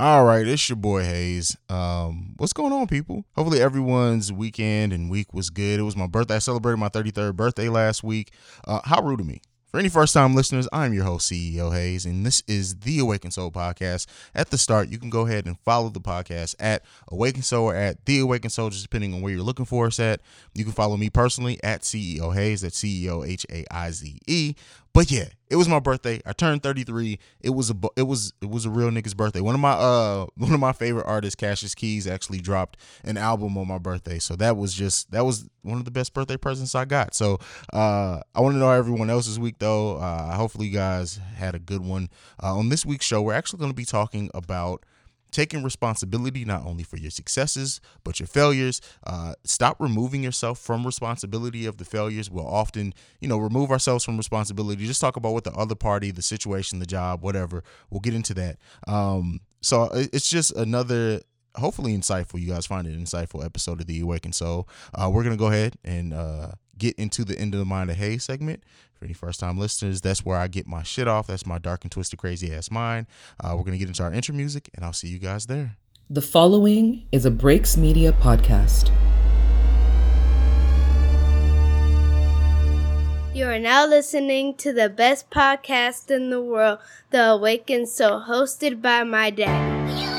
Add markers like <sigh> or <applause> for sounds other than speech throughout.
All right, it's your boy Haize. Um, what's going on, people? Hopefully everyone's weekend and week was good. It was my birthday. I celebrated my 33rd birthday last week. Uh, how rude of me. For any first time listeners, I'm your host, CEO Haize, and this is the Awaken Soul podcast. At the start, you can go ahead and follow the podcast at Awaken Soul or at The Awaken Soul, just depending on where you're looking for us at. You can follow me personally at CEO Haize, that's CEO H A I Z E. But yeah, it was my birthday. I turned 33. It was a it was it was a real nigga's birthday. One of my uh <laughs> one of my favorite artists, Cassius Keys, actually dropped an album on my birthday. So that was just that was one of the best birthday presents I got. So uh I want to know everyone else's week though. Uh hopefully you guys had a good one. Uh, on this week's show, we're actually going to be talking about taking responsibility not only for your successes but your failures. Uh, stop removing yourself from responsibility of the failures. We'll often you know remove ourselves from responsibility. Just talk about what the other party the situation the job whatever. We'll get into that. Um, so it's just another hopefully insightful. You guys find it insightful episode of the awakened soul. Uh, we're gonna go ahead and uh, get into the end of the mind of hay segment for any first time listeners, that's where I get my shit off. That's my dark and twisted, crazy ass mind. Uh, we're going to get into our intro music, and I'll see you guys there. The following is a Breaks Media podcast. You are now listening to the best podcast in the world, The Awakened Soul, hosted by my dad.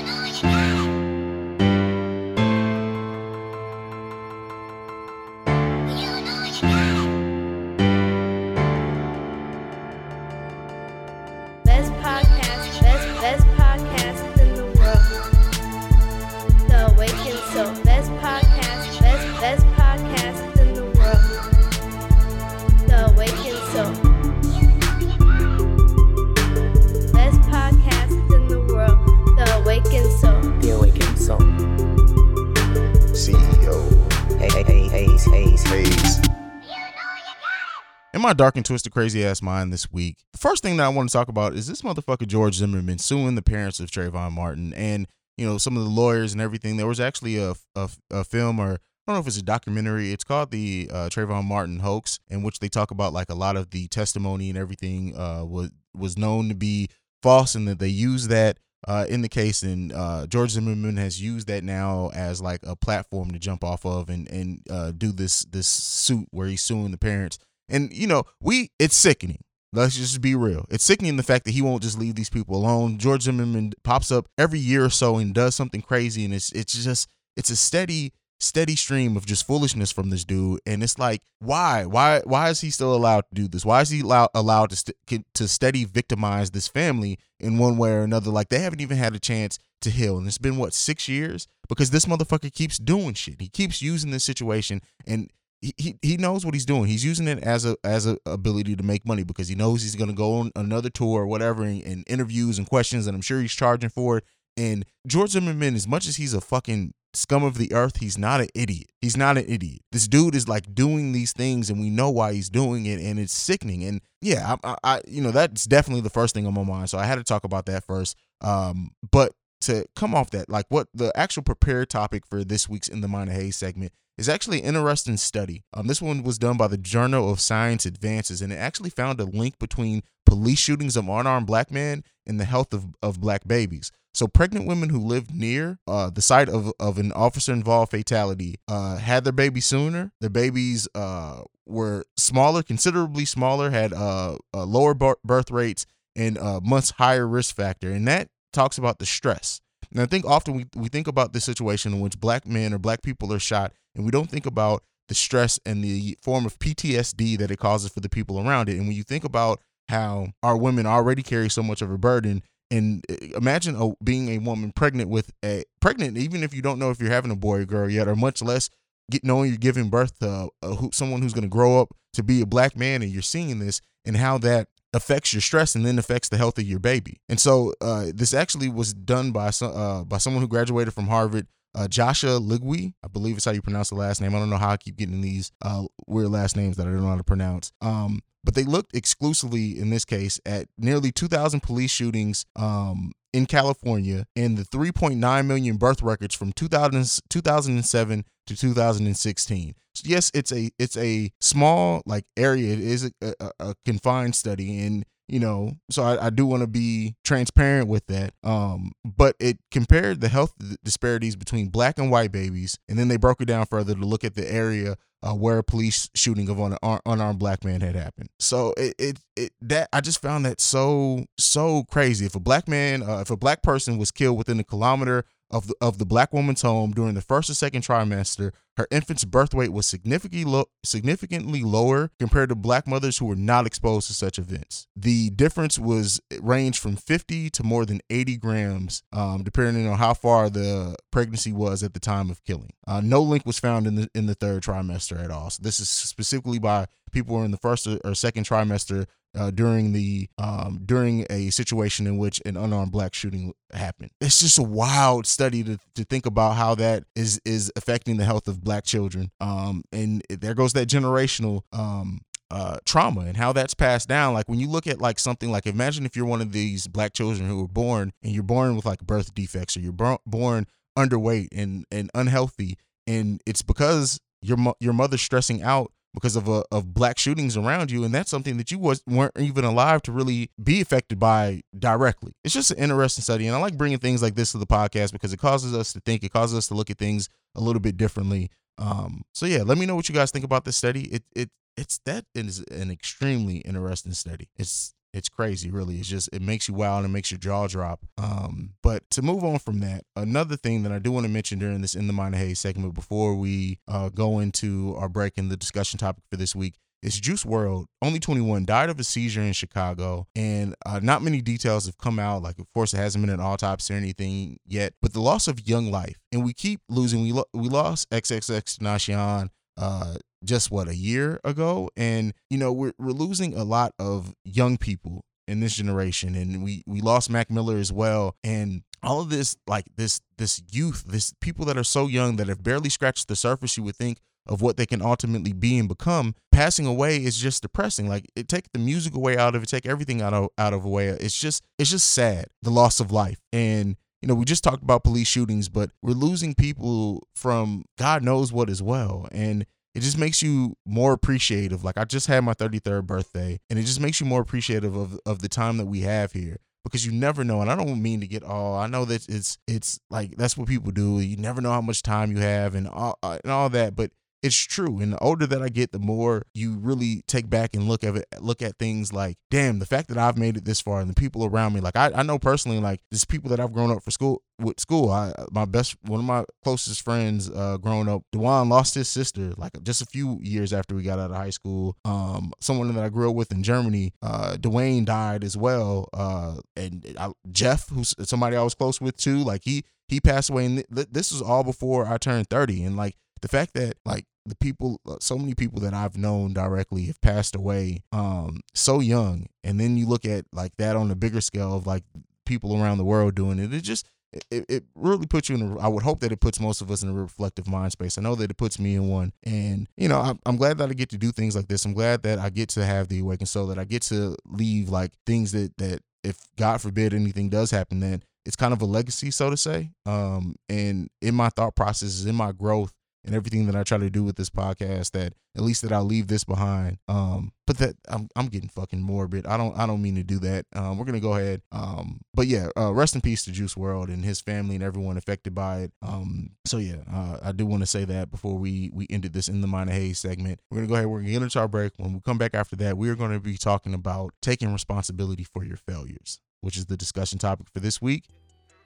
Dark and twisted crazy ass mind this week, the first thing that I want to talk about is this motherfucker George Zimmerman suing the parents of Trayvon Martin and you know some of the lawyers and everything. There was actually a a, a film or I don't know if it's a documentary. It's called the uh, Trayvon Martin hoax, in which they talk about like a lot of the testimony and everything uh, was was known to be false, and that they use that uh, in the case. And uh, George Zimmerman has used that now as like a platform to jump off of and and uh, do this this suit where he's suing the parents. And you know, we it's sickening. Let's just be real. It's sickening the fact that he won't just leave these people alone. George Zimmerman pops up every year or so and does something crazy, and it's it's just it's a steady steady stream of just foolishness from this dude. And it's like why? Why why is he still allowed to do this? Why is he allowed, allowed to st- to steady victimize this family in one way or another? Like they haven't even had a chance to heal. And it's been what 6 years? Because this motherfucker keeps doing shit. He keeps using this situation and he, he knows what he's doing. He's using it as a as a ability to make money because he knows he's going to go on another tour or whatever and, and, interviews and questions, and I'm sure he's charging for it. And George Zimmerman, as much as he's a fucking scum of the earth, he's not an idiot. He's not an idiot. This dude is like doing these things, and we know why he's doing it, and it's sickening. And yeah, I, I you know that's definitely the first thing on my mind. So I had to talk about that first. Um, but to come off that, like what the actual prepared topic for this week's In the Mind of Haize segment is actually an interesting study. Um, this one was done by the Journal of Science Advances, and it actually found a link between police shootings of unarmed black men and the health of, of black babies. So, pregnant women who lived near uh, the site of, of an officer involved fatality uh, had their baby sooner. Their babies uh, were smaller, considerably smaller, had uh, lower birth rates, and a much higher risk factor. And that talks about the stress. And I think often we, we think about the situation in which black men or black people are shot and we don't think about the stress and the form of PTSD that it causes for the people around it. And when you think about how our women already carry so much of a burden, and uh, imagine a, being a woman pregnant with a pregnant, even if you don't know if you're having a boy or girl yet, or much less get, knowing you're giving birth to a, who, someone who's going to grow up to be a black man, and you're seeing this and how that affects your stress and then affects the health of your baby. And so uh, this actually was done by uh, by someone who graduated from Harvard uh, Joshua Legewie, I believe is how you pronounce the last name. I don't know how I keep getting these uh, weird last names that I don't know how to pronounce. Um, but they looked exclusively in this case at nearly 2,000 police shootings um, in California and the 3.9 million birth records from 2000, 2007 to 2016. So yes, it's a it's a small like area. It is a, a, a confined study, and you know, so I, I do want to be transparent with that. Um, but it compared the health disparities between black and white babies, and then they broke it down further to look at the area uh, where a police shooting of an unarmed black man had happened. So it, it, it that I just found that so so crazy. If a black man, uh, if a black person was killed within a kilometer of the, of the black woman's home during the first or second trimester, her infant's birth weight was significantly low, significantly lower compared to black mothers who were not exposed to such events. The difference was ranged from 50 to more than 80 grams, um, depending on how far the pregnancy was at the time of killing. Uh, no link was found in the in the third trimester at all. So this is specifically by people who are in the first or second trimester uh, during the um, during a situation in which an unarmed black shooting happened. It's just a wild study to, to think about how that is is affecting the health of black children. Um, and there goes that generational um, uh, trauma and how that's passed down. Like when you look at like something like imagine if you're one of these black children who were born and you're born with like birth defects or you're born underweight and and unhealthy, and it's because your mo- your mother's stressing out because of a, of black shootings around you, and that's something that you was weren't even alive to really be affected by directly. It's just an interesting study, and I like bringing things like this to the podcast because it causes us to think, it causes us to look at things a little bit differently. Um, so yeah, let me know what you guys think about this study. It it it's that is an extremely interesting study. It's it's crazy, really. It's just it makes you wild and makes your jaw drop. Um, but to move on from that, another thing that I do want to mention during this in the minor Haize segment before we uh, go into our break and the discussion topic for this week is Juice WRLD, only 21, died of a seizure in Chicago, and uh, not many details have come out. Like, of course, it hasn't been an autopsy or anything yet, but the loss of young life, and we keep losing. We lo- we lost XXXTentacion uh, just what a year ago, and you know we're we're losing a lot of young people in this generation, and we we lost Mac Miller as well, and all of this like this this youth, this people that are so young that have barely scratched the surface. You would think of what they can ultimately be and become passing away is just depressing. Like it take the music away out of it take everything out of out of away it's just it's just sad the loss of life. And you know we just talked about police shootings but we're losing people from god knows what as well. And it just makes you more appreciative. Like I just had my 33rd birthday and it just makes you more appreciative of, of the time that we have here because you never know. And I don't mean to get all, I know that it's, it's like, that's what people do. You never know how much time you have and all, uh, and all that. But it's true. And the older that I get, the more you really take back and look at it, look at things like, damn, the fact that I've made it this far and the people around me. Like I, I know personally, like there's people that I've grown up for school with school. I my best one of my closest friends uh growing up, Dewan lost his sister like just a few years after we got out of high school. Um someone that I grew up with in Germany, uh Dwayne died as well. Uh and I, Jeff, who's somebody I was close with too, like he he passed away and th- this was all before I turned 30 and like the fact that like the people uh, so many people that I've known directly have passed away um so young and then you look at like that on a bigger scale of like people around the world doing it it just it, it really puts you in a, I would hope that it puts most of us in a reflective mind space. I know that it puts me in one. And, you know, I'm, I'm glad that I get to do things like this. I'm glad that I get to have the awakened soul, that I get to leave like things that, that if God forbid anything does happen, then it's kind of a legacy, so to say. Um, and in my thought processes, in my growth, and everything that I try to do with this podcast that at least that I'll leave this behind. Um, but that I'm I'm getting fucking morbid. I don't I don't mean to do that. Um, we're gonna go ahead. Um, but yeah, uh, rest in peace to Juice WRLD and his family and everyone affected by it. Um, so yeah, uh, I do want to say that before we we ended this in the minor Haize segment. We're gonna go ahead. We're gonna get into our break. When we come back after that, we are going to be talking about taking responsibility for your failures, which is the discussion topic for this week.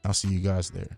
I'll see you guys there.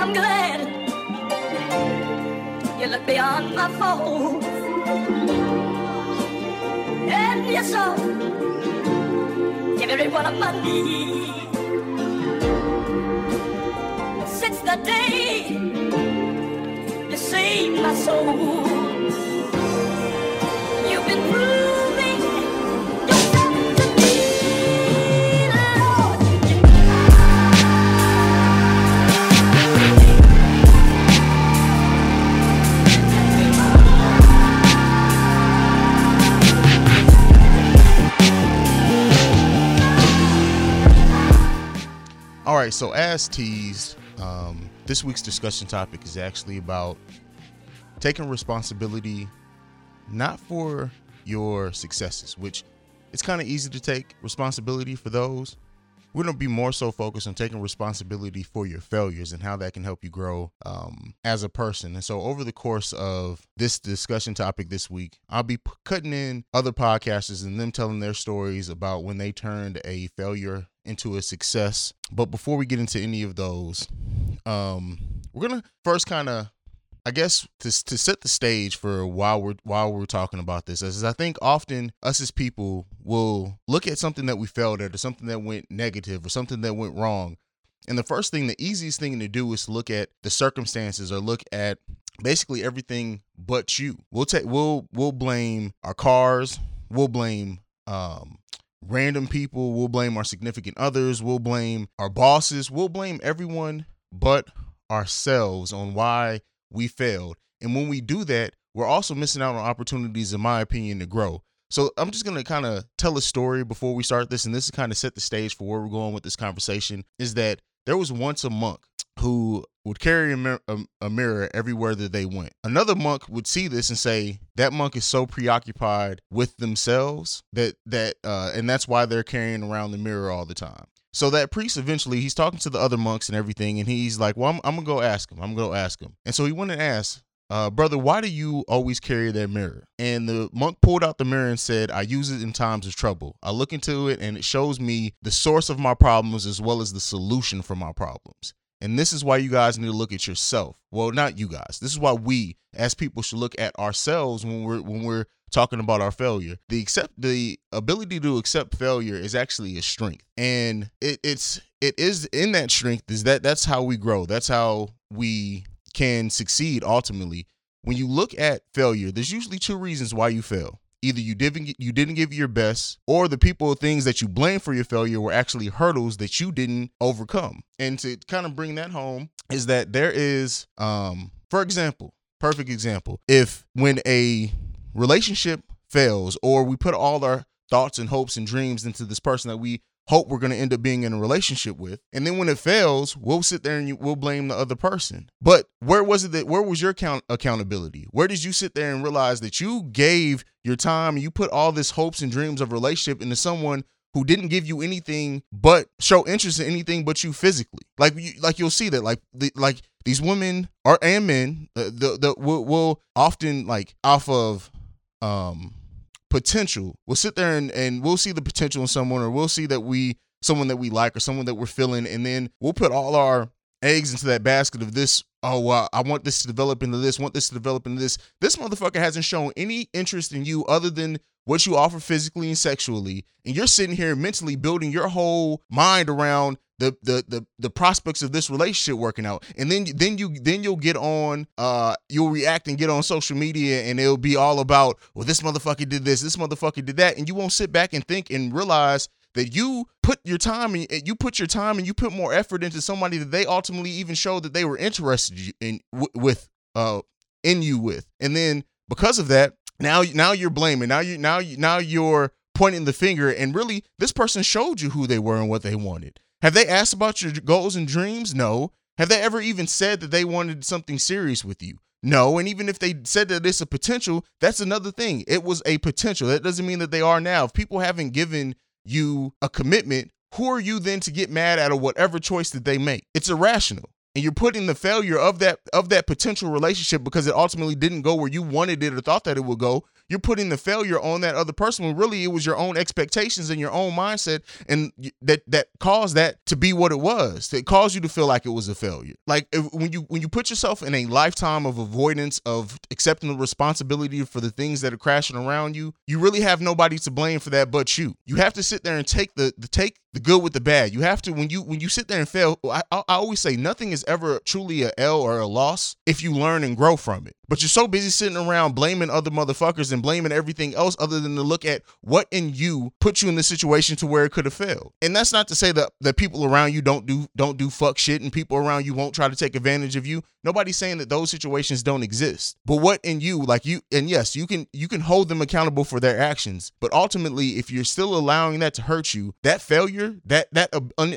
I'm glad you look beyond my faults and you saw every one of my needs. Since the day you saved my soul, right, so as teased, um, this week's discussion topic is actually about taking responsibility not for your successes, which it's kind of easy to take responsibility for those. We're going to be more so focused on taking responsibility for your failures and how that can help you grow um, as a person. And so, over the course of this discussion topic this week, I'll be p- cutting in other podcasters and them telling their stories about when they turned a failure into a success. But before we get into any of those, um, we're going to first kind of I guess to to set the stage for while we're while we're talking about this, is I think often us as people will look at something that we failed at or something that went negative or something that went wrong. And the first thing, the easiest thing to do is to look at the circumstances or look at basically everything but you. We'll take we'll we'll blame our cars, we'll blame um random people, we'll blame our significant others, we'll blame our bosses, we'll blame everyone but ourselves on why we failed. And when we do that, we're also missing out on opportunities, in my opinion, to grow. So I'm just gonna kind of tell a story before we start this, and this is kind of set the stage for where we're going with this conversation. Is that there was once a monk who would carry a, mir- a, a mirror everywhere that they went. Another monk would see this and say that monk is so preoccupied with themselves that that uh, and that's why they're carrying around the mirror all the time. So that priest eventually he's talking to the other monks and everything, and he's like, "Well, I'm, I'm gonna go ask him. I'm gonna go ask him." And so he went and asked, uh, "Brother, why do you always carry that mirror?" And the monk pulled out the mirror and said, "I use it in times of trouble. I look into it, and it shows me the source of my problems as well as the solution for my problems." And this is why you guys need to look at yourself. Well, not you guys. This is why we as people should look at ourselves when we're when we're talking about our failure. The accept the ability to accept failure is actually a strength. And it, it's it is in that strength is that that's how we grow. That's how we can succeed ultimately. When you look at failure, there's usually two reasons why you fail either you didn't you didn't give your best or the people things that you blame for your failure were actually hurdles that you didn't overcome and to kind of bring that home is that there is um for example perfect example if when a relationship fails or we put all our thoughts and hopes and dreams into this person that we hope we're going to end up being in a relationship with. And then when it fails we'll sit there and you, we'll blame the other person. But where was it that where was your count accountability? Where did you sit there and realize that you gave your time and you put all this hopes and dreams of relationship into someone who didn't give you anything but show interest in anything but you physically? Like you like you'll see that like the, like these women are and men uh, the the will, will often like off of um potential. We'll sit there and, and we'll see the potential in someone, or we'll see that we someone that we like or someone that we're feeling, and then we'll put all our eggs into that basket of this. Oh, I want this to develop into this, want this to develop into this. This motherfucker hasn't shown any interest in you other than what you offer physically and sexually. And you're sitting here mentally building your whole mind around the the the the prospects of this relationship working out. And then then you then you'll get on uh you'll react and get on social media and it'll be all about well this motherfucker did this this motherfucker did that. And you won't sit back and think and realize that you put your time and you put your time and you put more effort into somebody that they ultimately even showed that they were interested in with uh in you with. And then because of that now now you're blaming now you now you now you're pointing the finger. And really this person showed you who they were and what they wanted have they asked about your goals and dreams? No. Have they ever even said that they wanted something serious with you? No. And even if they said that it's a potential, that's another thing. It was a potential. That doesn't mean that they are now. If people haven't given you a commitment, who are you then to get mad at or whatever choice that they make? It's irrational. And you're putting the failure of that of that potential relationship because it ultimately didn't go where you wanted it or thought that it would go you're putting the failure on that other person when really it was your own expectations and your own mindset and that that caused that to be what it was. That caused you to feel like it was a failure. Like if, when you when you put yourself in a lifetime of avoidance of accepting the responsibility for the things that are crashing around you you really have nobody to blame for that but you. You have to sit there and take the the take the good with the bad you have to when you when you sit there and fail I, I always say nothing is ever truly a l or a loss if you learn and grow from it but you're so busy sitting around blaming other motherfuckers and blaming everything else other than to look at what in you put you in the situation to where it could have failed. And that's not to say that that people around you don't do don't do fuck shit and people around you won't try to take advantage of you. Nobody's saying that those situations don't exist. But what in you like you and yes, you can you can hold them accountable for their actions, but ultimately if you're still allowing that to hurt you, that failure failure, that that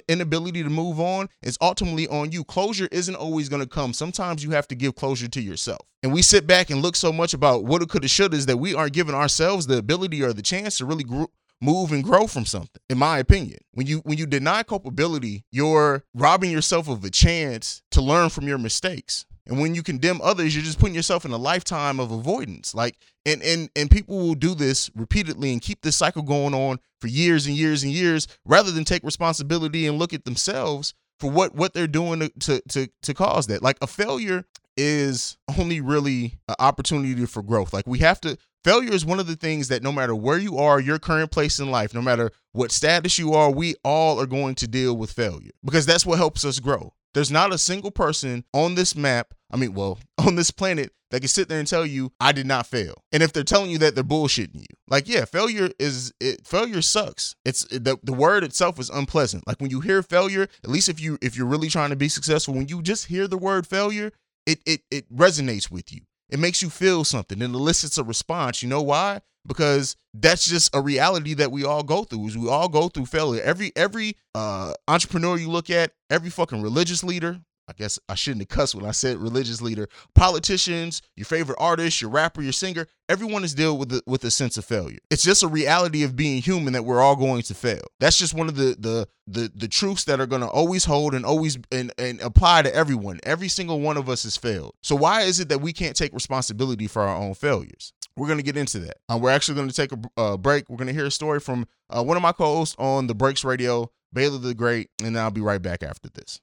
inability to move on is ultimately on you. Closure isn't always going to come. Sometimes you have to give closure to yourself. And we sit back and look so much about what it could have, should is that we aren't giving ourselves the ability or the chance to really gr- move and grow from something in my opinion when you when you deny culpability you're robbing yourself of a chance to learn from your mistakes and when you condemn others you're just putting yourself in a lifetime of avoidance. Like and and and people will do this repeatedly and keep this cycle going on for years and years and years rather than take responsibility and look at themselves for what what they're doing to to to, cause that. Like a failure is only really an opportunity for growth. Like we have to failure is one of the things that no matter where you are your current place in life no matter what status you are we all are going to deal with failure because that's what helps us grow there's not a single person on this map i mean well <laughs> on this planet that can sit there and tell you i did not fail. And if they're telling you that they're bullshitting you. Like yeah failure is it failure sucks. It's the, the word itself is unpleasant. Like when you hear failure at least if you if you're really trying to be successful when you just hear the word failure it it, it resonates with you. It makes you feel something and elicits a response. You know why? Because that's just a reality that we all go through. Is we all go through failure. Every every uh, entrepreneur you look at, every fucking religious leader. I guess I shouldn't have cussed when I said religious leader. Politicians, your favorite artist, your rapper, your singer, everyone is dealing with a, with a sense of failure. It's just a reality of being human that we're all going to fail. That's just one of the the the the truths that are going to always hold and always and and apply to everyone. Every single one of us has failed. So why is it that we can't take responsibility for our own failures? We're going to get into that. Uh, we're actually going to take a uh, break. We're going to hear a story from uh, one of my co-hosts on the Breaks Radio, Baylor the Great, and I'll be right back after this.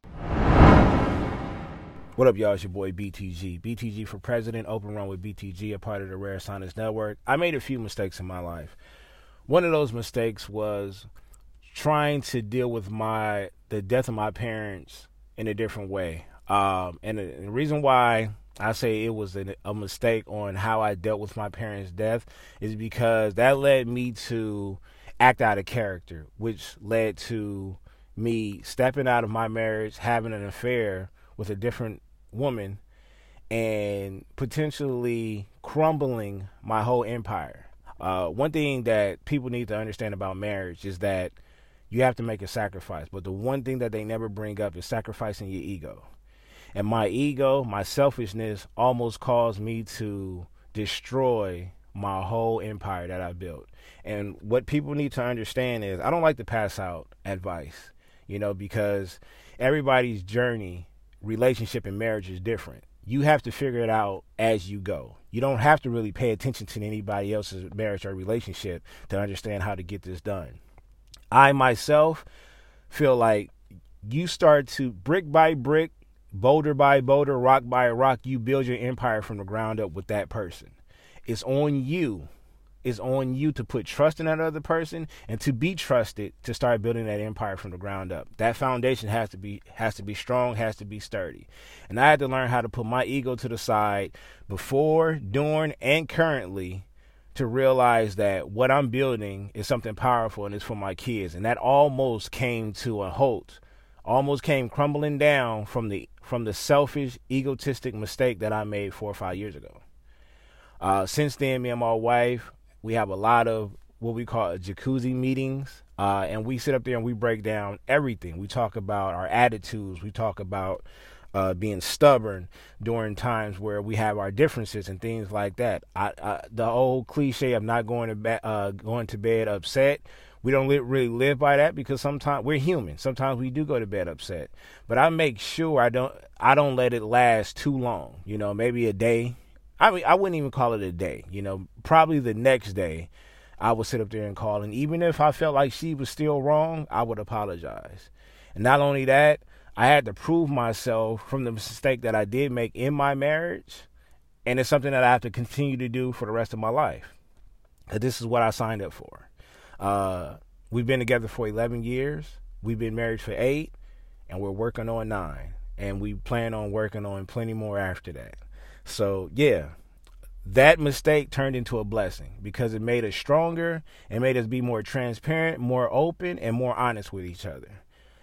What up, y'all? It's your boy BTG. BTG for President, Open Run with BTG, a part of the Rare Science Network. I made a few mistakes in my life. One of those mistakes was trying to deal with my the death of my parents in a different way. Um, and, the, the reason why I say it was a, a mistake on how I dealt with my parents' death is because that led me to act out of character, which led to me stepping out of my marriage, having an affair with a different woman and potentially crumbling my whole empire. Uh, one thing that people need to understand about marriage is that you have to make a sacrifice, but the one thing that they never bring up is sacrificing your ego. And my ego, my selfishness, almost caused me to destroy my whole empire that I built. And what people need to understand is I don't like to pass out advice, you know, because everybody's journey relationship and marriage is different. You have to figure it out as you go. You don't have to really pay attention to anybody else's marriage or relationship to understand how to get this done. I myself feel like you start to brick by brick, boulder by boulder, rock by rock, you build your empire from the ground up with that person. It's on you is on you to put trust in that other person and to be trusted to start building that empire from the ground up. That foundation has to be has to be strong, has to be sturdy. And I had to learn how to put my ego to the side before, during, and currently to realize that what I'm building is something powerful and it's for my kids. And that almost came to a halt. Almost came crumbling down from the from the selfish, egotistic mistake that I made four or five years ago. Uh, since then, me and my wife, we have a lot of what we call jacuzzi meetings. Uh, and we sit up there and we break down everything. We talk about our attitudes. We talk about uh, being stubborn during times where we have our differences and things like that. I, I, the old cliche of not going to bed, uh, going to bed upset. We don't li- really live by that because sometimes we're human. Sometimes we do go to bed upset, but I make sure I don't I don't let it last too long. You know, maybe a day, I mean, I wouldn't even call it a day. You know, probably the next day, I would sit up there and call, and even if I felt like she was still wrong, I would apologize. And not only that, I had to prove myself from the mistake that I did make in my marriage, and it's something that I have to continue to do for the rest of my life. This is what I signed up for. Uh, we've been together for 11 years. We've been married for eight, and we're working on nine. And we plan on working on plenty more after that. So, yeah, that mistake turned into a blessing because it made us stronger and made us be more transparent, more open, and more honest with each other.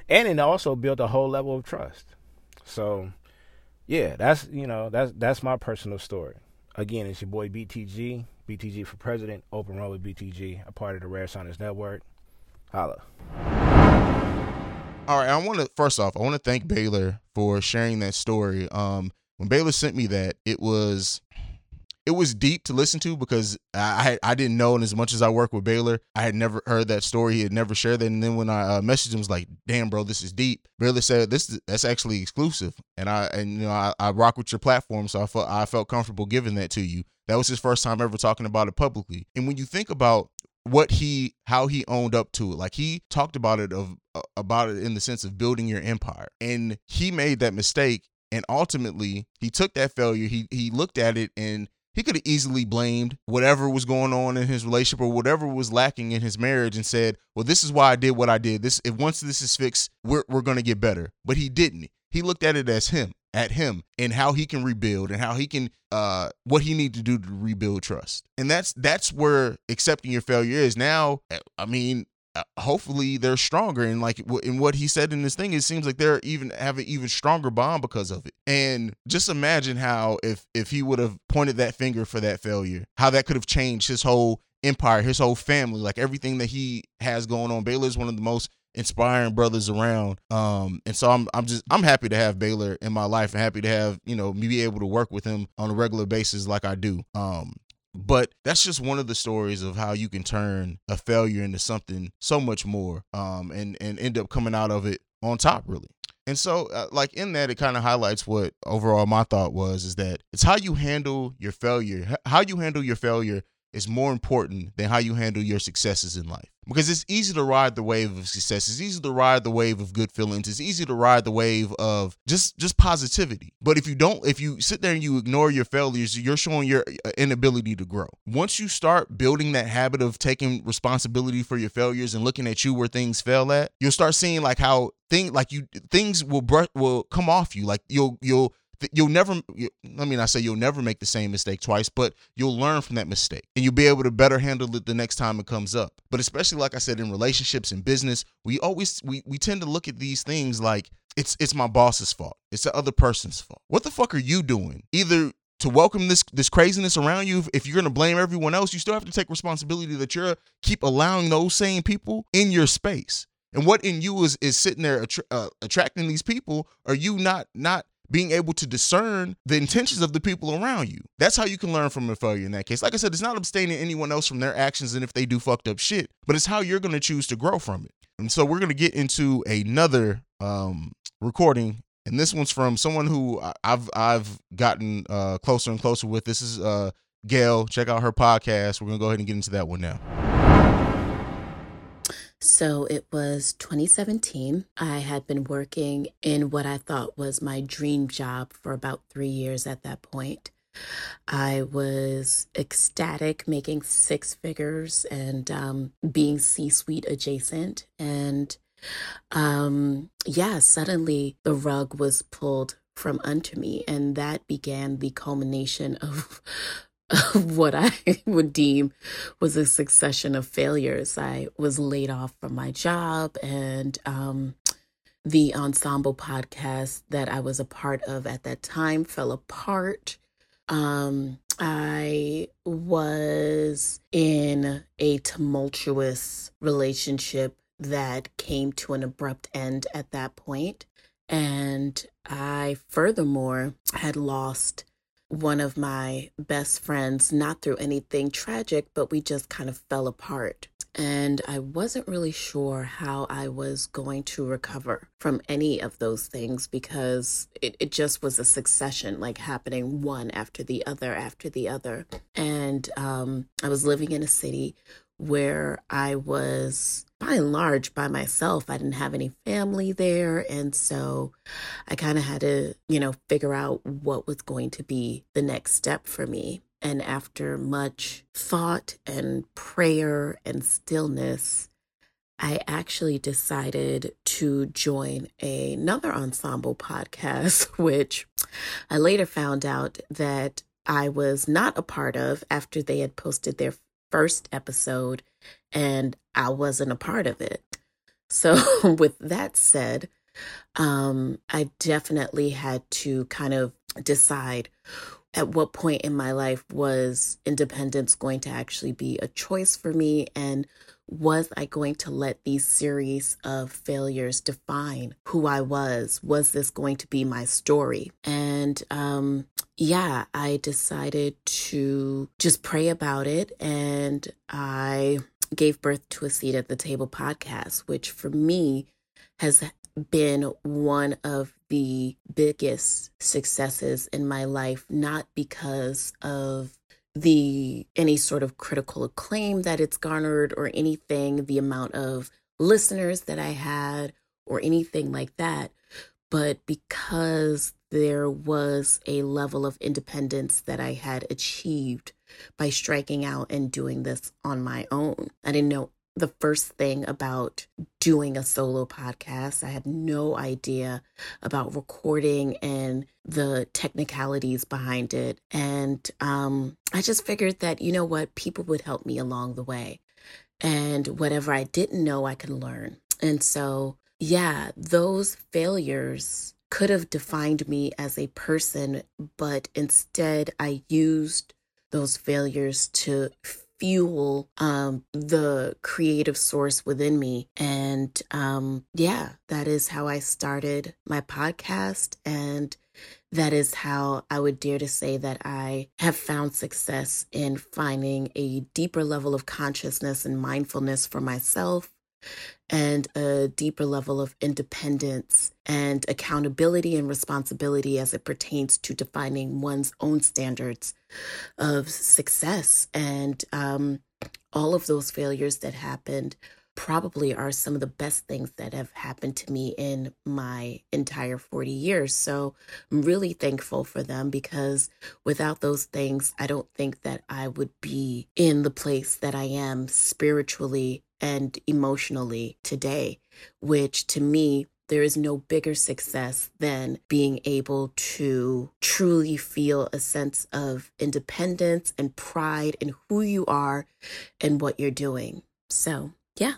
And it also built a whole level of trust. So, yeah, that's you know that's that's my personal story. Again, it's your boy BTG, BTG for President, Open Road with BTG, a part of the Rare Science Network. Holla. All right, I want to first off, I want to thank Baylor for sharing that story. Um, when Baylor sent me that, it was it was deep to listen to because I I didn't know, and as much as I work with Baylor, I had never heard that story. He had never shared that, and then when I uh, messaged him, was like, "Damn, bro, this is deep." Baylor said, "This is, that's actually exclusive," and I and you know I, I rock with your platform, so I felt I felt comfortable giving that to you. That was his first time ever talking about it publicly, and when you think about what he how he owned up to it like he talked about it of uh, about it in the sense of building your empire and he made that mistake and ultimately he took that failure. He he looked at it and he could have easily blamed whatever was going on in his relationship or whatever was lacking in his marriage and said well this is why i did what i did. This if once this is fixed we're, we're going to get better. But he didn't. He looked at it as him at him and how he can rebuild and how he can uh what he need to do to rebuild trust. And that's that's where accepting your failure is. Now i mean hopefully they're stronger and like in what he said in this thing it seems like they're even have an even stronger bond because of it and just imagine how if if he would have pointed that finger for that failure how that could have changed his whole empire his whole family like everything that he has going on baylor is one of the most inspiring brothers around. Um, and so I'm I'm just I'm happy to have Baylor in my life and happy to have, you know, me be able to work with him on a regular basis like I do. Um, but that's just one of the stories of how you can turn a failure into something so much more um, and and end up coming out of it on top really and so uh, like in that it kind of highlights what overall my thought was is that it's how you handle your failure how you handle your failure is more important than how you handle your successes in life. Because it's easy to ride the wave of success. It's easy to ride the wave of good feelings. It's easy to ride the wave of just just positivity. But if you don't, if you sit there and you ignore your failures, you're showing your uh, inability to grow. Once you start building that habit of taking responsibility for your failures and looking at you where things fail at, you'll start seeing like how thing like you things will br- will come off you. Like you'll you'll you'll never let me not say you'll never make the same mistake twice but you'll learn from that mistake and you'll be able to better handle it the next time it comes up. But especially like i said in relationships and business we always we, we tend to look at these things like it's it's my boss's fault. It's the other person's fault. What the fuck are you doing? Either to welcome this this craziness around you if you're going to blame everyone else you still have to take responsibility that you're keep allowing those same people in your space. And what in you is is sitting there attra- uh, attracting these people are you not not being able to discern the intentions of the people around you. That's how you can learn from a failure in that case. Like I said, it's not abstaining anyone else from their actions and if they do fucked up shit, but it's how you're going to choose to grow from it. And so we're going to get into another um, recording, and this one's from someone who I've I've gotten uh, closer and closer with. This is uh, Gail. Check out her podcast. We're gonna go ahead and get into that one now. So it was 2017. I had been working in what I thought was my dream job for about three years at that point. I was ecstatic, making six figures and um, being C suite adjacent. And um, yeah, suddenly the rug was pulled from under me. And that began the culmination of what I <laughs> would deem was a succession of failures. I was laid off from my job, and um, the ensemble podcast that I was a part of at that time fell apart. Um, I was in a tumultuous relationship that came to an abrupt end at that point. And I furthermore had lost one of my best friends, not through anything tragic, but we just kind of fell apart. And I wasn't really sure how I was going to recover from any of those things because it, it just was a succession, like happening one after the other after the other. And um, I was living in a city where I was by and large by myself. I didn't have any family there. And so I kind of had to, you know, figure out what was going to be the next step for me. And after much thought and prayer and stillness, I actually decided to join another ensemble podcast, <laughs> which I later found out that I was not a part of after they had posted their first episode and I wasn't a part of it. So, <laughs> with that said, um, I definitely had to kind of decide at what point in my life was independence going to actually be a choice for me and was I going to let these series of failures define who I was? Was this going to be my story? And um, yeah, I decided to just pray about it and I gave birth to a seat at the table podcast, which for me has been one of the biggest successes in my life, not because of the any sort of critical acclaim that it's garnered or anything, the amount of listeners that I had or anything like that, but because there was a level of independence that I had achieved by striking out and doing this on my own. I didn't know the first thing about doing a solo podcast. I had no idea about recording and the technicalities behind it. And um, I just figured that, you know what, people would help me along the way. And whatever I didn't know, I could learn. And so, yeah, those failures could have defined me as a person, but instead I used those failures to fuel um, the creative source within me. And um, yeah, that is how I started my podcast. And that is how I would dare to say that I have found success in finding a deeper level of consciousness and mindfulness for myself and a deeper level of independence and accountability and responsibility as it pertains to defining one's own standards of success. And um, all of those failures that happened probably are some of the best things that have happened to me in my entire 40 years. So I'm really thankful for them because without those things, I don't think that I would be in the place that I am spiritually and emotionally today, which to me, there is no bigger success than being able to truly feel a sense of independence and pride in who you are and what you're doing. So, yeah.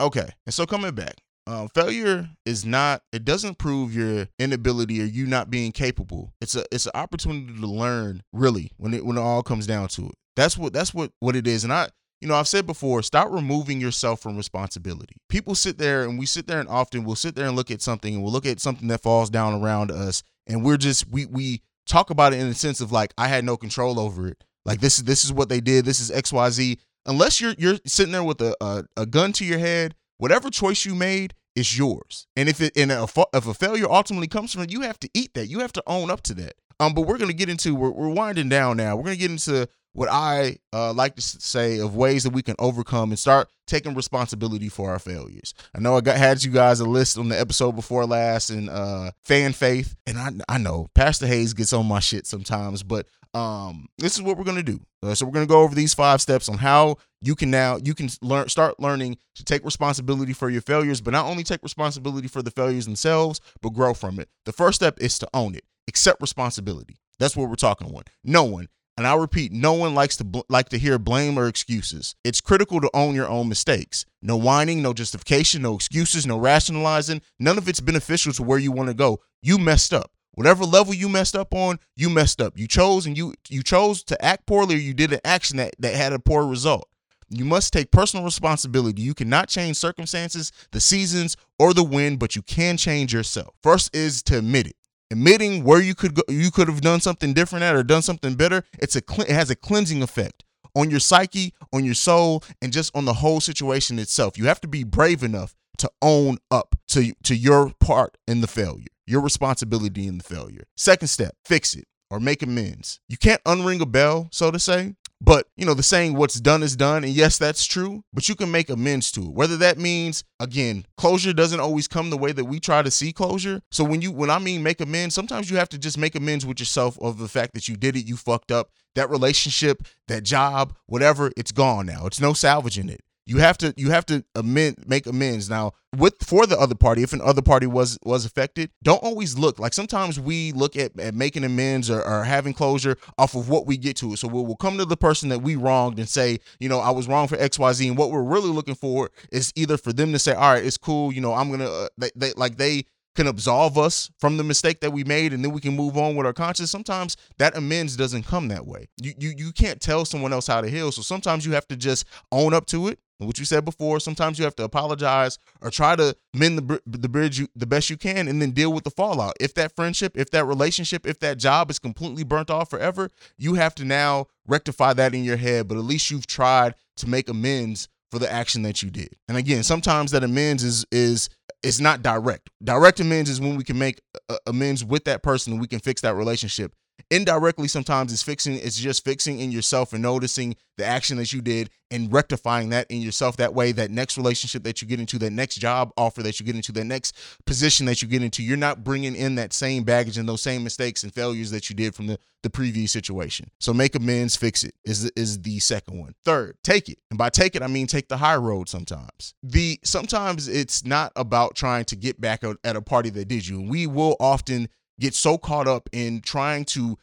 Okay. And so coming back, um, failure is not it doesn't prove your inability or you not being capable. It's a it's an opportunity to learn really when it when it all comes down to it. That's what that's what what it is and i you know i've said before start removing yourself from responsibility. People sit there and we sit there and often we'll sit there and look at something and we'll look at something that falls down around us and we're just we we talk about it in the sense of like i had no control over it. Like this is this is what they did. This is xyz unless you're you're sitting there with a, a, a gun to your head whatever choice you made is yours. And if it and a, if a failure ultimately comes from it, you have to eat that. You have to own up to that. Um, but we're gonna get into we're, we're winding down now. We're gonna get into what I uh, like to say of ways that we can overcome and start taking responsibility for our failures. I know I got had you guys a list on the episode before last and uh, fan faith, and I I know Pastor Haize gets on my shit sometimes, but um, this is what we're gonna do. Uh, so we're gonna go over these five steps on how you can now you can learn start learning to take responsibility for your failures, but not only take responsibility for the failures themselves, but grow from it. The first step is to own it, accept responsibility. That's what we're talking on. No one and I'll repeat, no one likes to bl- like to hear blame or excuses. It's critical to own your own mistakes. No whining, no justification, no excuses, no rationalizing. None of it's beneficial to where you want to go. You messed up. Whatever level you messed up on, you messed up. You chose and you you chose to act poorly or you did an action that, that had a poor result. You must take personal responsibility. You cannot change circumstances, the seasons, or the wind, but you can change yourself. First is to admit it admitting where you could go, you could have done something different at or done something better it's a it has a cleansing effect on your psyche on your soul and just on the whole situation itself. You have to be brave enough to own up to to your part in the failure your responsibility in the failure. Second step fix it or make amends. You can't unring a bell so to say but, you know, the saying what's done is done. And yes, that's true, but you can make amends to it. Whether that means, again, closure doesn't always come the way that we try to see closure. So when you, when I mean make amends, sometimes you have to just make amends with yourself of the fact that you did it, you fucked up. That relationship, that job, whatever, it's gone now. It's no salvaging it. You have to you have to amend make amends now with for the other party if an other party was was affected. Don't always look like sometimes we look at, at making amends or, or having closure off of what we get to. So we'll, we'll come to the person that we wronged and say, you know, I was wrong for X Y Z. And what we're really looking for is either for them to say, all right, it's cool. You know, I'm gonna uh, they, they like they can absolve us from the mistake that we made and then we can move on with our conscience. Sometimes that amends doesn't come that way. You you, you can't tell someone else how to heal. So sometimes you have to just own up to it. What you said before sometimes you have to apologize or try to mend the, the bridge you, the best you can and then deal with the fallout. If that friendship if that relationship if that job is completely burnt off forever you have to now rectify that in your head but at least you've tried to make amends for the action that you did. And again sometimes that amends is is it's not direct. Direct amends is when we can make amends with that person and we can fix that relationship indirectly sometimes it's fixing it's just fixing in yourself and noticing the action that you did and rectifying that in yourself that way that next relationship that you get into that next job offer that you get into that next position that you get into you're not bringing in that same baggage and those same mistakes and failures that you did from the, the previous situation. So make amends fix it is is the second one. Third take it. And by take it i mean take the high road sometimes. The sometimes it's not about trying to get back at a party that did you. We will often get so caught up in trying to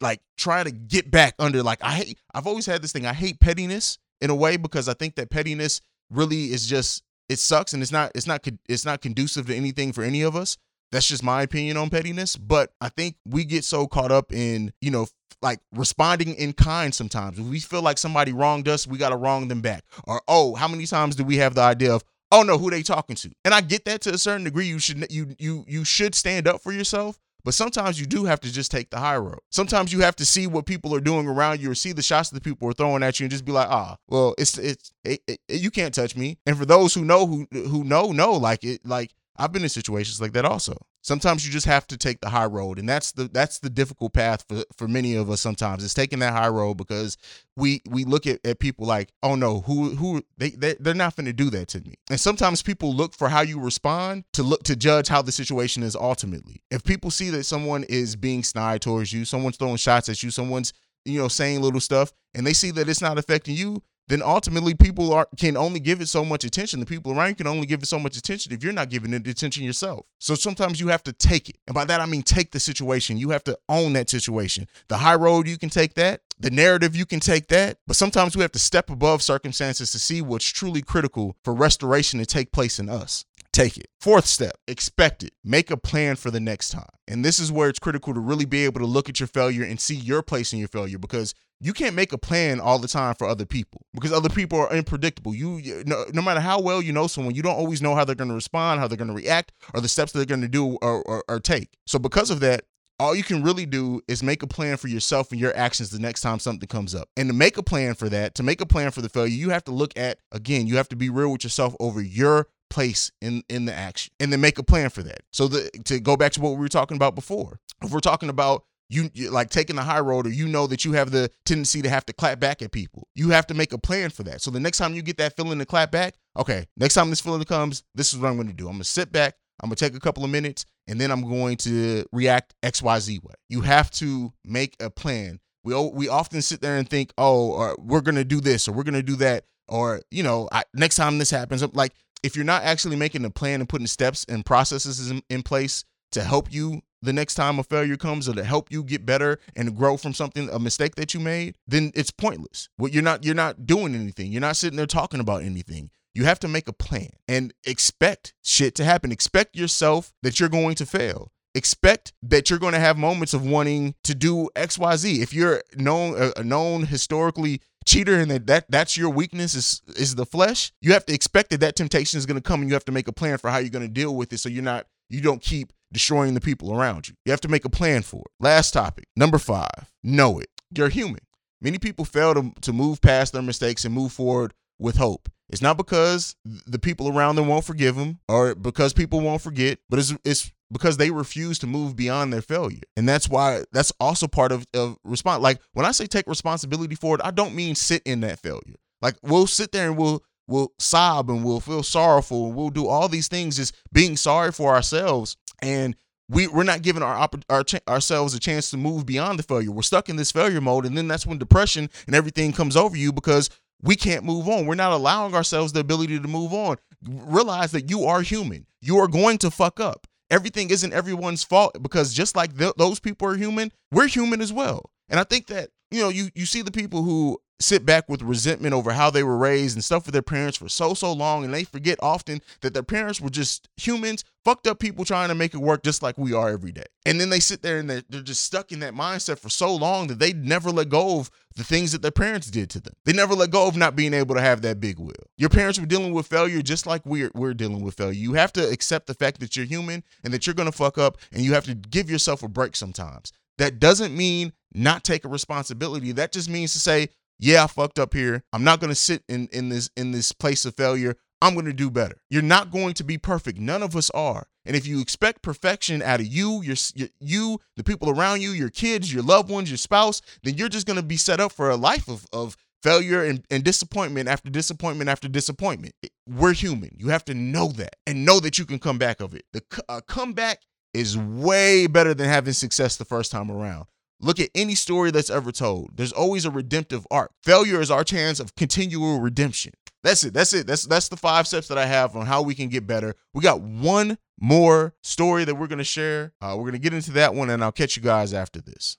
like try to get back under like I hate I've always had this thing I hate pettiness in a way because I think that pettiness really is just it sucks and it's not it's not it's not conducive to anything for any of us. That's just my opinion on pettiness, but I think we get so caught up in, you know, like responding in kind sometimes. If we feel like somebody wronged us, we got to wrong them back. Or oh, how many times do we have the idea of, "Oh no, who they talking to?" And I get that to a certain degree. You should you you you should stand up for yourself, but sometimes you do have to just take the high road. Sometimes you have to see what people are doing around you or see the shots that people are throwing at you and just be like, ah, well, it's it's it, it, you can't touch me. And for those who know who who know know like it like I've been in situations like that also. Sometimes you just have to take the high road, and that's the that's the difficult path for for many of us. Sometimes it's taking that high road because we we look at, at people like, oh no, who who they, they they're not going to do that to me. And sometimes people look for how you respond to look to judge how the situation is ultimately. If people see that someone is being snide towards you, someone's throwing shots at you, someone's you know saying little stuff, and they see that it's not affecting you, then ultimately people are can only give it so much attention. The people around you can only give it so much attention if you're not giving it attention yourself. So sometimes you have to take it. And by that I mean take the situation. You have to own that situation. The high road, you can take that. The narrative, you can take that. But sometimes we have to step above circumstances to see what's truly critical for restoration to take place in us take it. Fourth step, expect it. Make a plan for the next time. And this is where it's critical to really be able to look at your failure and see your place in your failure because you can't make a plan all the time for other people because other people are unpredictable. You, no, no matter how well you know someone, you don't always know how they're going to respond, how they're going to react, or the steps they're going to do or, or, or take. So because of that, all you can really do is make a plan for yourself and your actions the next time something comes up. And to make a plan for that, to make a plan for the failure, you have to look at again, you have to be real with yourself over your place in in the action and then make a plan for that. So the to go back to what we were talking about before. If we're talking about you, like taking the high road or you know that you have the tendency to have to clap back at people you have to make a plan for that so the next time you get that feeling to clap back okay next time this feeling comes this is what i'm going to do i'm going to sit back i'm going to take a couple of minutes and then i'm going to react xyz way you have to make a plan we we often sit there and think oh we're going to do this or we're going to do that or you know I, next time this happens like if you're not actually making a plan and putting steps and processes in, in place to help you the next time a failure comes or to help you get better and grow from something a mistake that you made then it's pointless. Well you're not you're not doing anything. You're not sitting there talking about anything. You have to make a plan and expect shit to happen. Expect yourself that you're going to fail. Expect that you're going to have moments of wanting to do xyz if you're known a known historically cheater and that, that that's your weakness is is the flesh you have to expect that that temptation is going to come and you have to make a plan for how you're going to deal with it so you're not you don't keep destroying the people around you. You have to make a plan for it. Last topic, number five, know it. You're human. Many people fail to, to move past their mistakes and move forward with hope. It's not because the people around them won't forgive them or because people won't forget, but it's, it's because they refuse to move beyond their failure. And that's why that's also part of, of response. Like when I say take responsibility for it, I don't mean sit in that failure. Like we'll sit there and we'll we'll sob and we'll feel sorrowful and we'll do all these things just being sorry for ourselves and we we're not giving our, our ourselves a chance to move beyond the failure. We're stuck in this failure mode, and then that's when depression and everything comes over you because we can't move on. We're not allowing ourselves the ability to move on. Realize that you are human. You are going to fuck up. Everything isn't everyone's fault because just like th- those people are human, we're human as well. And I think that you know, you you see the people who sit back with resentment over how they were raised and stuff with their parents for so so long and they forget often that their parents were just humans fucked up people trying to make it work just like we are every day. And then they sit there and they're, they're just stuck in that mindset for so long that they never let go of the things that their parents did to them. They never let go of not being able to have that big will. Your parents were dealing with failure just like we're, we're dealing with failure. You have to accept the fact that you're human and that you're going to fuck up and you have to give yourself a break sometimes that doesn't mean not take a responsibility that just means to say yeah, I fucked up here. I'm not going to sit in in this in this place of failure. I'm going to do better. You're not going to be perfect. None of us are. And if you expect perfection out of you, your, you, the people around you, your kids, your loved ones, your spouse, then you're just going to be set up for a life of of failure and, and disappointment after disappointment after disappointment. We're human. You have to know that and know that you can come back of it. The uh, comeback is way better than having success the first time around. Look at any story that's ever told. There's always a redemptive arc. Failure is our chance of continual redemption. That's it. That's it. That's that's the five steps that I have on how we can get better. We got one more story that we're gonna share. Uh, we're gonna get into that one, and I'll catch you guys after this.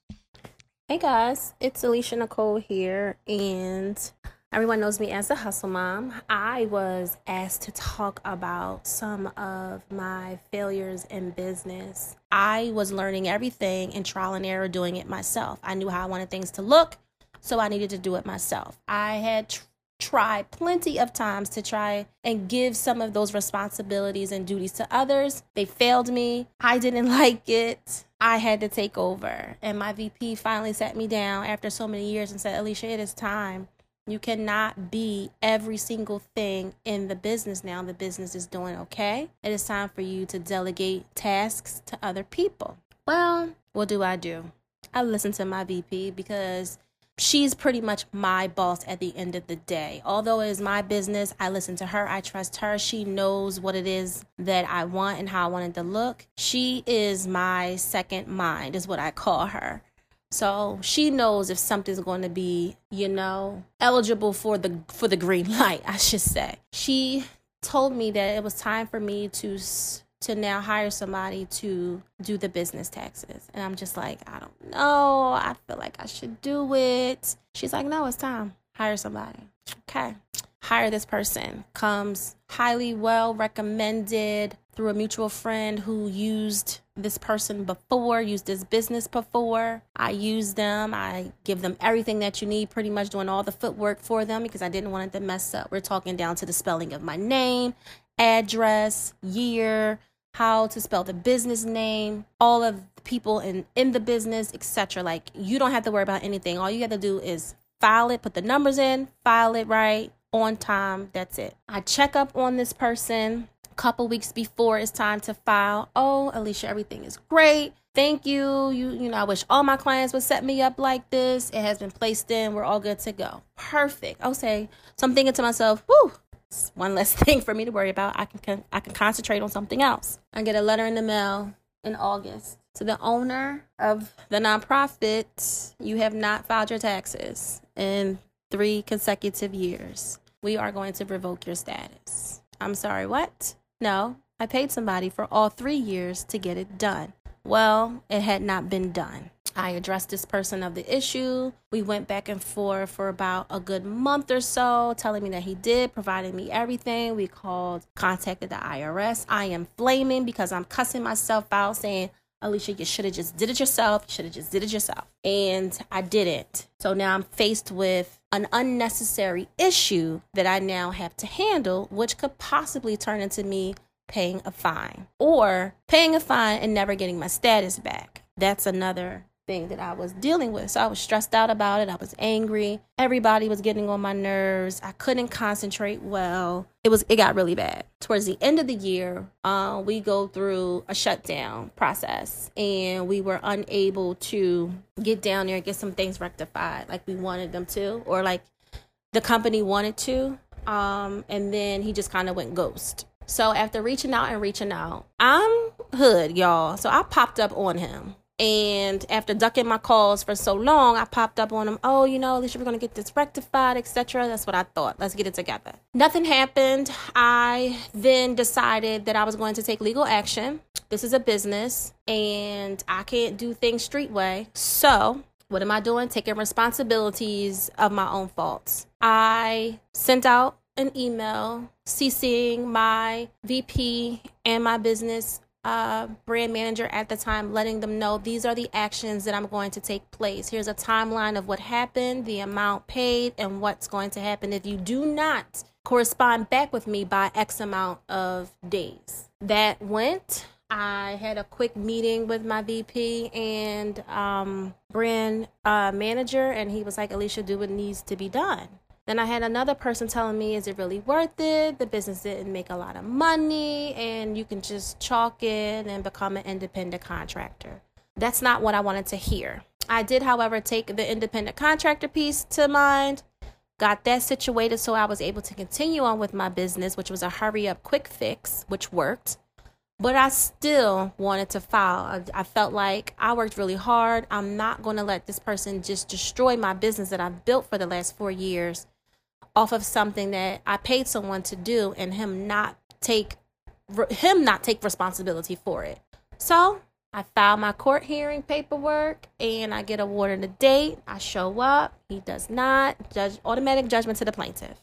Hey guys, it's Alicia Nicole here, and Everyone knows me as the hustle mom. I was asked to talk about some of my failures in business. I was learning everything in trial and error doing it myself. I knew how I wanted things to look, so I needed to do it myself. I had tr- tried plenty of times to try and give some of those responsibilities and duties to others. They failed me. I didn't <laughs> like it. I had to take over. And my VP finally sat me down after so many years and said, Alicia, it is time you cannot be every single thing in the business now. The business is doing okay. It is time for you to delegate tasks to other people. Well, what do I do? I listen to my VP because she's pretty much my boss at the end of the day. Although it is my business, I listen to her. I trust her. She knows what it is that I want and how I want it to look. She is my second mind, is what I call her. So she knows if something's going to be, you know, eligible for the for the green <laughs> light, I should say. She told me that it was time for me to to now hire somebody to do the business taxes. And I'm just like, I don't know. I feel like I should do it. She's like, "No, it's time. Hire somebody." Okay. Hire this person. Comes highly well recommended through a mutual friend who used this person before, used this business before. I use them. I give them everything that you need, pretty much doing all the footwork for them because I didn't want it to mess up. We're talking down to the spelling of my name, address, year, how to spell the business name, all of the people in, in the business, etc. Like you don't have to worry about anything. All you have to do is file it, put the numbers in, file it right, on time. That's it. I check up on this person couple weeks before it's time to file. Oh, Alicia, everything is great. Thank you. You you know, I wish all my clients would set me up like this. It has been placed in. We're all good to go. Perfect. I'll. So I'm thinking to myself, whew, it's one less <laughs> thing for me to worry about. I can I can concentrate on something else. I get a letter in the mail in August to the owner of the nonprofit. You have not filed your taxes in three consecutive years. We are going to revoke your status. I'm sorry, what? No, I paid somebody for all three years to get it done. Well, it had not been done. I addressed this person of the issue. We went back and forth for about a good month or so, telling me that he did, providing me everything. We called, contacted the IRS. I am flaming because I'm cussing myself out, saying, Alicia, you should have just did it yourself. You should have just did it yourself. And I didn't. So now I'm faced with an unnecessary issue that I now have to handle, which could possibly turn into me paying a fine or paying a fine and never getting my status back. That's another thing that I was dealing with. So I was stressed out about it. I was angry. Everybody was getting on my nerves. I couldn't concentrate well. It was it got really bad. Towards the end of the year, uh, we go through a shutdown process, and we were unable to get down there and get some things rectified like we wanted them to, or like the company wanted to. Um, and then he just kind of went ghost. So after reaching out and reaching out, I'm hood, y'all. So I popped up on him and after ducking my calls for so long, I popped up on them Oh, you know, Alicia, we're gonna get this rectified, etc. That's what I thought. Let's get it together. Nothing happened. I then decided that I was going to take legal action. This is a business, and I can't do things street way. So What am I doing? Taking responsibilities of my own faults. I sent out an email CCing my VP and my business uh, brand manager at the time, letting them know these are the actions that I'm going to take place. Here's a timeline of what happened, the amount paid, and what's going to happen if you do not correspond back with me by X amount of days. That went. I had a quick meeting with my VP and um, brand uh, manager, and he was like, Alicia, do what needs to be done. Then I had another person telling me, is it really worth it? The business didn't make a lot of money, and you can just chalk it and become an independent contractor. That's not what I wanted to hear. I did, however, take the independent contractor piece to mind, got that situated so I was able to continue on with my business, which was a hurry up quick fix, which worked. But I still wanted to file. I, I felt like I worked really hard. I'm not going to let this person just destroy my business that I've built for the last four years off of something that I paid someone to do and him not take him not take responsibility for it. So I file my court hearing paperwork and I get awarded a date. I show up. He does not. Judge automatic judgment to the plaintiff.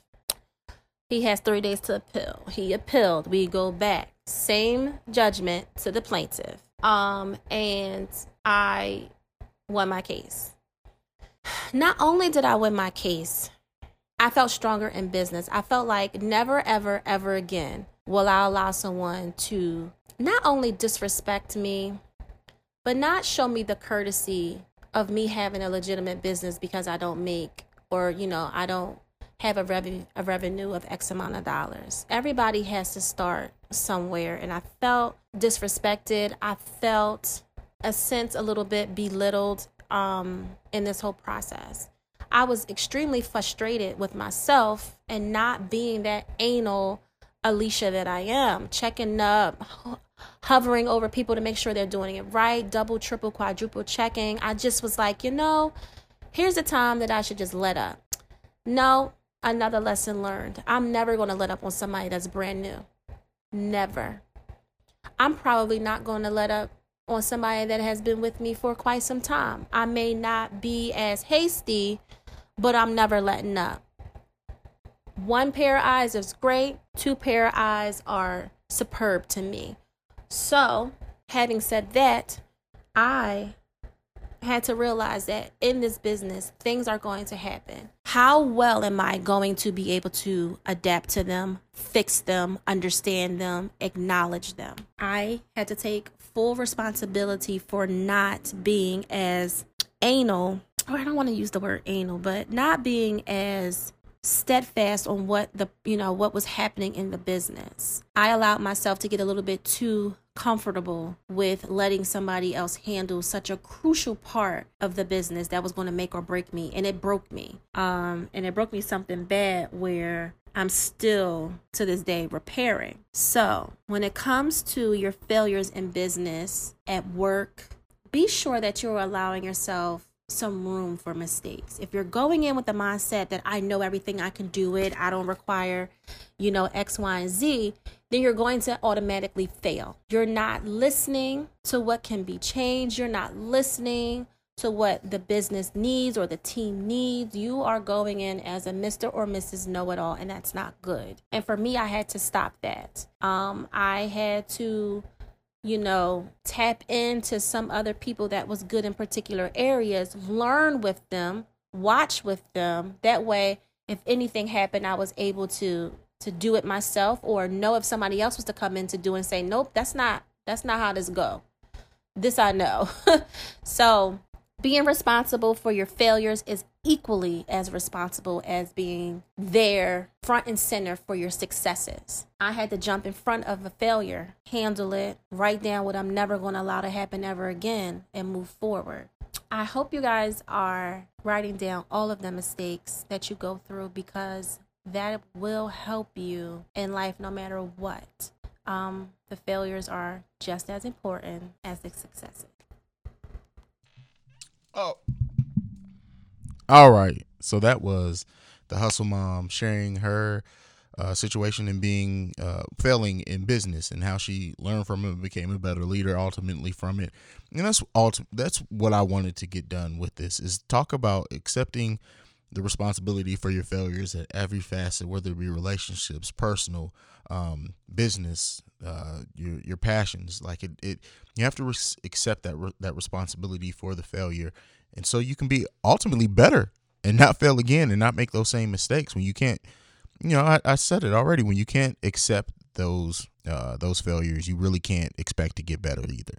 He has three days to appeal. He appealed. We go back same judgment to the plaintiff. Um, and I won my case. <sighs> Not only did I win my case, I felt stronger in business. I felt like never, ever, ever again will I allow someone to not only disrespect me, but not show me the courtesy of me having a legitimate business because I don't make or, you know, I don't have a revenue a revenue of X amount of dollars. Everybody has to start somewhere and I felt disrespected. I felt a sense a little bit belittled um, in this whole process. I was extremely frustrated with myself and not being that anal Alicia that I am, checking up, hovering over people to make sure they're doing it right, double, triple, quadruple checking. I just was like, you know, here's a time that I should just let up. No, another lesson learned. I'm never going to let up on somebody that's brand new. Never. I'm probably not going to let up on somebody that has been with me for quite some time. I may not be as hasty, but I'm never letting up. One pair of eyes is great, two pair of eyes are superb to me. So, having said that, I had to realize that in this business, things are going to happen. How well am I going to be able to adapt to them, fix them, understand them, acknowledge them? I had to take full responsibility for not being as anal, or I don't want to use the word anal, but not being as steadfast on what the you know what was happening in the business. I allowed myself to get a little bit too comfortable with letting somebody else handle such a crucial part of the business that was going to make or break me and it broke me um and it broke me something bad where I'm still to this day repairing. So, when it comes to your failures in business, at work, be sure that you're allowing yourself some room for mistakes. If you're going in with the mindset that I know everything, I can do it, I don't require, you know, X, Y, and Z, then you're going to automatically fail. You're not listening to what can be changed. You're not listening to what the business needs or the team needs. You are going in as a Mr. or Mrs. Know It All, and that's not good. And for me, I had to stop that. Um, I had to you know, tap into some other people that was good in particular areas, learn with them, watch with them. That way, if anything happened, I was able to to do it myself or know if somebody else was to come in to do and say, "Nope, that's not that's not how this go." This I know. <laughs> so, being responsible for your failures is equally as responsible as being there front and center for your successes. I had to jump in front of a failure, handle it, write down what I'm never going to allow to happen ever again, and move forward. I hope you guys are writing down all of the mistakes that you go through because that will help you in life no matter what. Um, the failures are just as important as the successes. Oh. All right. So that was the hustle mom sharing her uh, situation and being uh, failing in business and how she learned from it became a better leader ultimately from it. And that's ulti- that's what I wanted to get done with this is talk about accepting the responsibility for your failures at every facet, whether it be relationships, personal, um, business, uh, your your passions. Like it, it you have to res- accept that re- that responsibility for the failure, and so you can be ultimately better and not fail again and not make those same mistakes when you can't you know, I, I said it already. When you can't accept those uh, those failures, you really can't expect to get better either.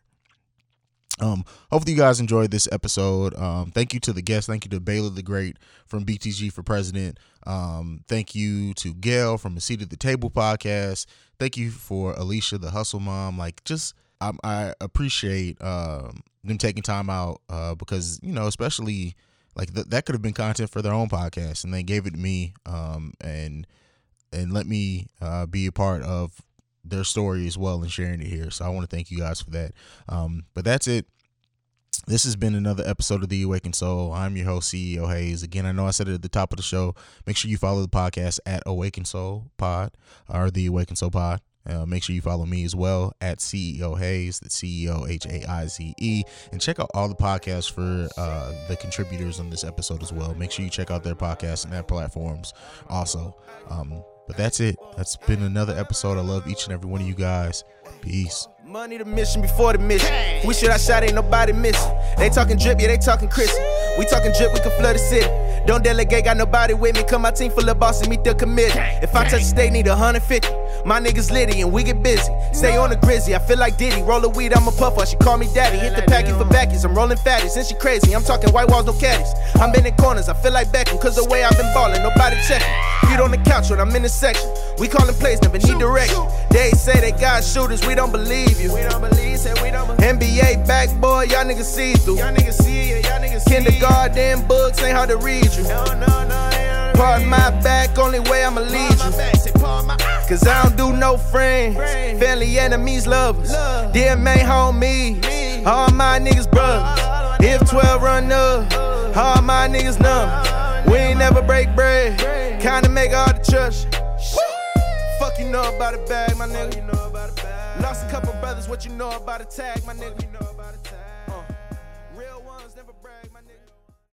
Um, hopefully you guys enjoyed this episode. Um, thank you to the guests. Thank you to Baylor the Great from BTG for President. Um, thank you to Gail from the Seat at the Table podcast. Thank you for Alicia, the Hustle Mom. Like, just I, I appreciate um, them taking time out uh, because you know, especially like th- that could have been content for their own podcast, and they gave it to me um, and and let me uh, be a part of their story as well and sharing it here. So I want to thank you guys for that. Um, but that's it. This has been another episode of The Awakened Soul. I'm your host, CEO Haize. Again, I know I said it at the top of the show. Make sure you follow the podcast at Awakened Soul Pod or The Awakened Soul Pod. Uh, make sure you follow me as well at CEO Haize, the CEO H A I Z E, and check out all the podcasts for uh, the contributors on this episode as well. Make sure you check out their podcasts and their platforms also. Um, but that's it. That's been another episode. I love each and every one of you guys. Peace. Money the mission before the mission. We should I shot, ain't nobody missing. They talking drip, yeah, they talking Chris. We talking drip, we can flood the city. Don't delegate, got nobody with me. Come my team full of bosses, meet the committee. If I touch the state, need 150. My niggas litty and we get busy. Stay on the grizzy, I feel like Diddy. Roll a weed, I'm a puffer. She call me daddy. Hit the packet for backies. I'm rolling fatties, and she crazy. I'm talking white walls, no caddies. I'm in the corners, I feel like Beckham. Cause the way I've been balling, nobody checking. Feet on the couch when I'm in the section. We calling plays, never need direction. They say they got shooters, we don't believe you. We don't believe, say we don't believe. NBA back boy, y'all niggas see through. Y'all niggas see it, y'all niggas see Kindergarten books ain't hard to read you. No, no, no, Part my back, only way I'ma lead you. Cause I don't do no friends. Family enemies, lovers. Dear main homie. All my niggas brothers. If 12 run up, all my niggas numb. We ain't never break bread. Kinda make all the trust. Fuck you know about a bag, my nigga. Lost a couple brothers, what you know about a tag, my nigga.